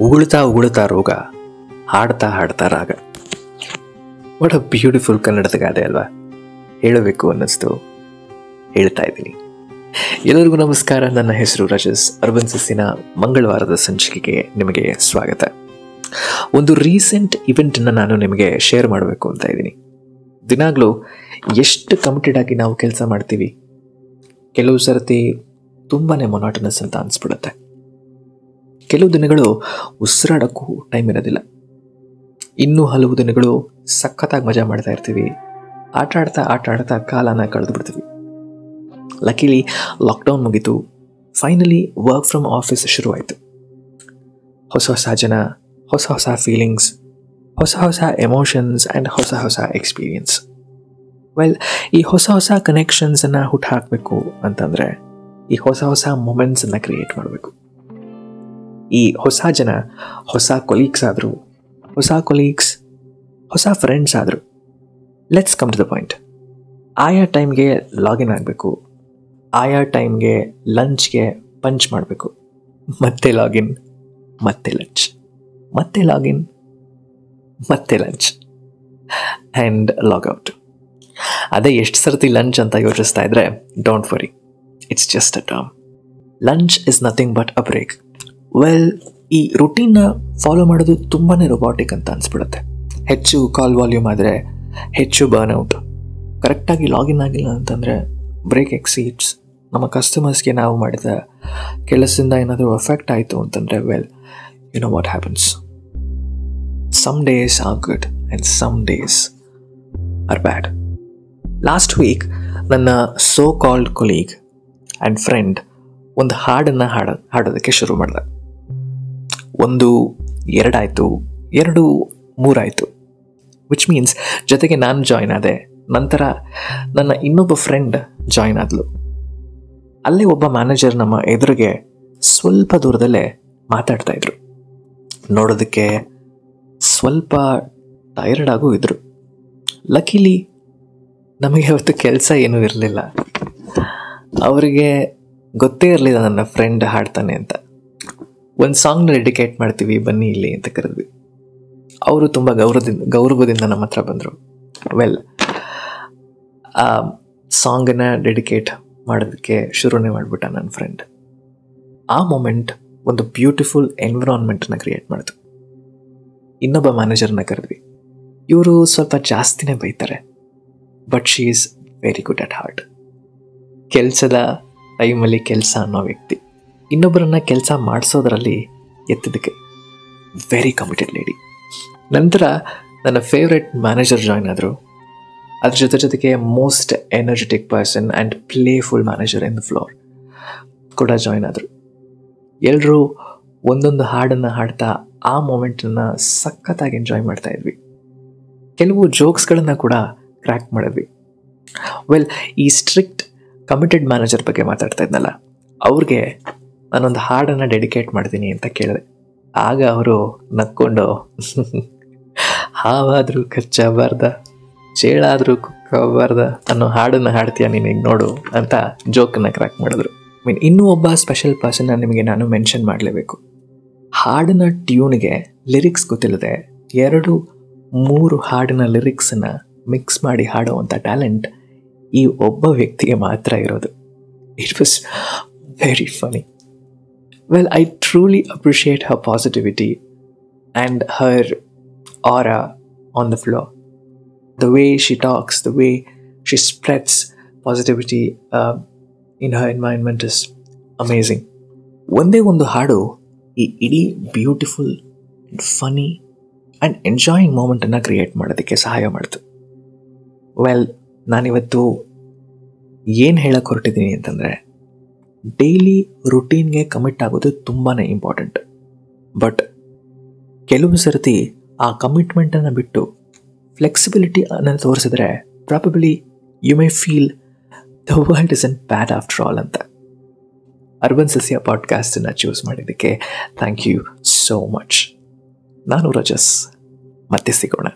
ಉಗುಳ್ತಾ ಉಗುಳ್ತಾ ರೋಗ, ಹಾಡ್ತಾ ಹಾಡ್ತಾ ರಾಗ. ವಾಟ್ ಅ ಬ್ಯೂಟಿಫುಲ್ ಕನ್ನಡದ ಗಾದೆ ಅಲ್ವಾ? ಹೇಳಬೇಕು ಅನ್ನಿಸ್ತು. ಹೇಳ್ತಾ ಇದ್ದೀನಿ. ಎಲ್ಲರಿಗೂ ನಮಸ್ಕಾರ. ನನ್ನ ಹೆಸರು ರಜಸ್. ಅರ್ಬನ್ ಸಸ್ಸಿನ ಮಂಗಳವಾರದ ಸಂಚಿಕೆಗೆ ನಿಮಗೆ ಸ್ವಾಗತ. ಒಂದು ರೀಸೆಂಟ್ ಇವೆಂಟನ್ನು ನಾನು ನಿಮಗೆ ಶೇರ್ ಮಾಡಬೇಕು ಅಂತ ಇದ್ದೀನಿ. ದಿನಾಗಲೂ ಎಷ್ಟು ಕಮಿಟೆಡ್ ಆಗಿ ನಾವು ಕೆಲಸ ಮಾಡ್ತೀವಿ? ಕೆಲವು ಸರ್ತಿ ತುಂಬಾ ಮೊನಾಟನಸ್ ಅಂತ ಅನಿಸ್ಬಿಡುತ್ತೆ. ಕೆಲವು ದಿನಗಳು ಉಸಿರಾಡೋಕ್ಕೂ ಟೈಮ್ ಇರೋದಿಲ್ಲ. ಇನ್ನೂ ಹಲವು ದಿನಗಳು ಸಖತ್ತಾಗಿ ಮಜಾ ಮಾಡ್ತಾ ಇರ್ತೀವಿ. ಆಟ ಆಡ್ತಾ ಆಟ ಆಡ್ತಾ ಕಾಲನ ಕಳೆದು ಬಿಡ್ತೀವಿ. ಲಕ್ಕಿಲಿ ಲಾಕ್ಡೌನ್ ಮುಗೀತು. ಫೈನಲಿ ವರ್ಕ್ ಫ್ರಮ್ ಆಫೀಸ್ ಶುರುವಾಯಿತು. ಹೊಸ ಹೊಸ ಜನ, ಹೊಸ ಹೊಸ ಫೀಲಿಂಗ್ಸ್ ಹೊಸ ಹೊಸ ಎಮೋಷನ್ಸ್ ಆ್ಯಂಡ್ ಹೊಸ ಹೊಸ ಎಕ್ಸ್ಪೀರಿಯನ್ಸ್ ವೆಲ್ ಈ ಹೊಸ ಹೊಸ ಕನೆಕ್ಷನ್ಸನ್ನು ಹುಟ್ಟು ಹಾಕಬೇಕು ಅಂತಂದರೆ ಈ ಹೊಸ ಹೊಸ ಮೂಮೆಂಟ್ಸನ್ನು ಕ್ರಿಯೇಟ್ ಮಾಡಬೇಕು. ಈ ಹೊಸ ಜನ, ಹೊಸ ಕೊಲೀಗ್ಸ್ ಆದರು, ಹೊಸ ಕೊಲೀಗ್ಸ್ ಹೊಸ ಫ್ರೆಂಡ್ಸ್ ಆದರು. Let's come to the point ಆಯಾ ಟೈಮ್ಗೆ ಲಾಗಿನ್ ಆಗಬೇಕು. ಆಯಾ ಟೈಮ್ಗೆ ಲಂಚ್ಗೆ ಪಂಚ್ ಮಾಡಬೇಕು. ಮತ್ತೆ ಲಾಗಿನ್ ಮತ್ತೆ ಲಂಚ್ ಮತ್ತೆ ಲಾಗಿನ್ ಮತ್ತೆ ಲಂಚ್ ಆ್ಯಂಡ್ ಲಾಗೌಟ್ ಅದೇ ಎಷ್ಟು ಸರ್ತಿ ಲಂಚ್ ಅಂತ ಯೋಚಿಸ್ತಾ ಇದ್ರೆ don't worry it's just a term lunch is nothing but a break well ಈ ರುಟೀನ್ನ ಫಾಲೋ ಮಾಡೋದು ತುಂಬಾ ರೊಬಾಟಿಕ್ ಅಂತ ಅನಿಸ್ಬಿಡುತ್ತೆ. ಹೆಚ್ಚು ಕಾಲ್ ವಾಲ್ಯೂಮ್ ಆದರೆ ಹೆಚ್ಚು ಬರ್ನ್ಔಟ್ ಕರೆಕ್ಟಾಗಿ ಲಾಗಿನ್ ಆಗಿಲ್ಲ ಅಂತಂದರೆ ಬ್ರೇಕ್ ಎಕ್ಸೀಟ್ಸ್ ನಮ್ಮ ಕಸ್ಟಮರ್ಸ್ಗೆ ನಾವು ಮಾಡಿದ ಕೆಲಸದಿಂದ ಏನಾದರೂ ಎಫೆಕ್ಟ್ ಆಯಿತು ಅಂತಂದರೆ well you know what happens some days are good and some days are bad last week ನನ್ನ so called colleague and friend ಒಂದು ಹಾಡನ್ನು ಹಾಡ, ಹಾಡೋದಕ್ಕೆ ಶುರು ಮಾಡಿದೆ. ಒಂದು, ಎರಡಾಯಿತು, ಎರಡು, ಮೂರಾಯಿತು. ವಿಚ್ ಮೀನ್ಸ್ ಜೊತೆಗೆ ನಾನು ಜಾಯ್ನ್ ಆದೆ. ನಂತರ ನನ್ನ ಇನ್ನೊಬ್ಬ ಫ್ರೆಂಡ್ ಜಾಯ್ನ್ ಆದಳು ಅಲ್ಲೇ ಒಬ್ಬ ಮ್ಯಾನೇಜರ್ ನಮ್ಮ ಎದುರಿಗೆ ಸ್ವಲ್ಪ ದೂರದಲ್ಲೇ ಮಾತಾಡ್ತಾ ಇದ್ರು. ನೋಡೋದಕ್ಕೆ ಸ್ವಲ್ಪ ಟೈರ್ಡ್ ಆಗೂ ಇದ್ರು. ಲಕ್ಕಿಲಿ ನಮಗೆ ಅವತ್ತು ಕೆಲಸ ಏನೂ ಇರಲಿಲ್ಲ. ಅವರಿಗೆ ಗೊತ್ತೇ ಇರಲಿಲ್ಲ ನನ್ನ ಫ್ರೆಂಡ್ ಹಾಡ್ತಾನೆ ಅಂತ. ಒಂದು ಸಾಂಗ್ನ ಡೆಡಿಕೇಟ್ ಮಾಡ್ತೀವಿ, ಬನ್ನಿ ಇಲ್ಲಿ ಅಂತ ಕರೆದ್ವಿ. ಅವರು ತುಂಬ ಗೌರವದಿಂದ ಗೌರವದಿಂದ ನಮ್ಮ ಹತ್ರ ಬಂದರು. ವೆಲ್ ಆ ಸಾಂಗನ್ನು ಡೆಡಿಕೇಟ್ ಮಾಡೋದಕ್ಕೆ ಶುರುನೇ ಮಾಡಿಬಿಟ್ಟ ನನ್ನ ಫ್ರೆಂಡ್ ಆ ಮೊಮೆಂಟ್ ಒಂದು ಬ್ಯೂಟಿಫುಲ್ ಎನ್ವಿರಾನ್ಮೆಂಟನ್ನು ಕ್ರಿಯೇಟ್ ಮಾಡಿತು. ಇನ್ನೊಬ್ಬ ಮ್ಯಾನೇಜರ್ನ ಕರೆದ್ವಿ. ಇವರು ಸ್ವಲ್ಪ ಜಾಸ್ತಿನೇ ಬೈತಾರೆ but she is very good at heart ಕೆಲಸದ ಟೈಮಲ್ಲಿ ಕೆಲಸ ಅನ್ನೋ ವ್ಯಕ್ತಿ. ಇನ್ನೊಬ್ಬರನ್ನ ಕೆಲಸ ಮಾಡಿಸೋದ್ರಲ್ಲಿ ಎತ್ತಿದ್ದಕ್ಕೆ. ವೆರಿ ಕಮಿಟೆಡ್ ಲೇಡಿ ನಂತರ ನನ್ನ ಫೇವ್ರೆಟ್ ಮ್ಯಾನೇಜರ್ ಜಾಯ್ನ್ ಆದರು. ಅದ್ರ ಜೊತೆ ಜೊತೆಗೆ most energetic person and playful manager in the floor ಕೂಡ ಜಾಯ್ನ್ ಆದರು. ಎಲ್ಲರೂ ಒಂದೊಂದು ಹಾಡನ್ನು ಹಾಡ್ತಾ ಆ ಮೂಮೆಂಟನ್ನು ಸಖತ್ತಾಗಿ ಎಂಜಾಯ್ ಮಾಡ್ತಾ ಇದ್ವಿ. ಕೆಲವು ಜೋಕ್ಸ್ಗಳನ್ನು ಕೂಡ ಕ್ರ್ಯಾಕ್ ಮಾಡಿದ್ವಿ. ವೆಲ್ ಈ ಸ್ಟ್ರಿಕ್ಟ್ ಕಮಿಟೆಡ್ ಮ್ಯಾನೇಜರ್ ಬಗ್ಗೆ ಮಾತಾಡ್ತಾ ಇದ್ನಲ್ಲ, ಅವ್ರಿಗೆ ನಾನೊಂದು ಹಾಡನ್ನು ಡೆಡಿಕೇಟ್ ಮಾಡ್ತೀನಿ ಅಂತ ಕೇಳಿದೆ. ಆಗ ಅವರು ನಕ್ಕೊಂಡು, ಹಾವಾದರೂ ಕಚ್ಚಬಾರ್ದ ಚೇಳಾದರೂ ಕುಕ್ಕಬಾರ್ದ ಅನ್ನೋ ಹಾಡನ್ನು ಹಾಡ್ತೀಯ ನೀನು ನೋಡು ಅಂತ ಜೋಕನ್ನು ಕ್ರ್ಯಾಕ್ ಮಾಡಿದ್ರು. ಮೀನ್ ಇನ್ನೂ ಒಬ್ಬ ಸ್ಪೆಷಲ್ ಪರ್ಸನ್ನ ನಿಮಗೆ ನಾನು ಮೆನ್ಷನ್ ಮಾಡಲೇಬೇಕು. ಹಾಡಿನ ಟ್ಯೂನ್ಗೆ ಲಿರಿಕ್ಸ್ ಗೊತ್ತಿಲ್ಲದೆ ಎರಡು, ಮೂರು ಹಾಡಿನ ಲಿರಿಕ್ಸನ್ನು ಮಿಕ್ಸ್ ಮಾಡಿ ಹಾಡುವಂಥ ಟ್ಯಾಲೆಂಟ್ ಈ ಒಬ್ಬ ವ್ಯಕ್ತಿಗೆ ಮಾತ್ರ ಇರೋದು. It was very funny well I truly appreciate her positivity and her aura on the flow the way she talks the way she spreads positivity in her environment is amazing ಒಂದೇ ಒಂದು ಹಾಡು ಈ ಇಡೀ ಬ್ಯೂಟಿಫುಲ್ ಫನಿ ಆ್ಯಂಡ್ ಎಂಜಾಯಿಂಗ್ ಮೂಮೆಂಟನ್ನು create ಮಾಡೋದಕ್ಕೆ ಸಹಾಯ ಮಾಡಿತು well ನಾನಿವತ್ತು ಏನು ಹೇಳಕ್ಕೆ ಹೊರಟಿದ್ದೀನಿ ಅಂತಂದರೆ ಡೈಲಿ ರುಟೀನ್ಗೆ ಕಮಿಟ್ ಆಗೋದು ತುಂಬಾ ಇಂಪಾರ್ಟೆಂಟ್ ಬಟ್ ಕೆಲವು ಸರ್ತಿ ಆ ಕಮಿಟ್ಮೆಂಟನ್ನು ಬಿಟ್ಟು ಫ್ಲೆಕ್ಸಿಬಿಲಿಟಿ ಅನ್ನೋದು ತೋರಿಸಿದ್ರೆ probably you may feel the world is un bad after all ಅಂತ ಅರ್ಬನ್ ಸಸ್ಯ ಪಾಡ್ಕಾಸ್ಟನ್ನು ಚೂಸ್ ಮಾಡಿದ್ದಕ್ಕೆ ಥ್ಯಾಂಕ್ ಯು ಸೋ ಮಚ್ ನಾನು ರಜಸ್. ಮತ್ತೆ ಸಿಗೋಣ.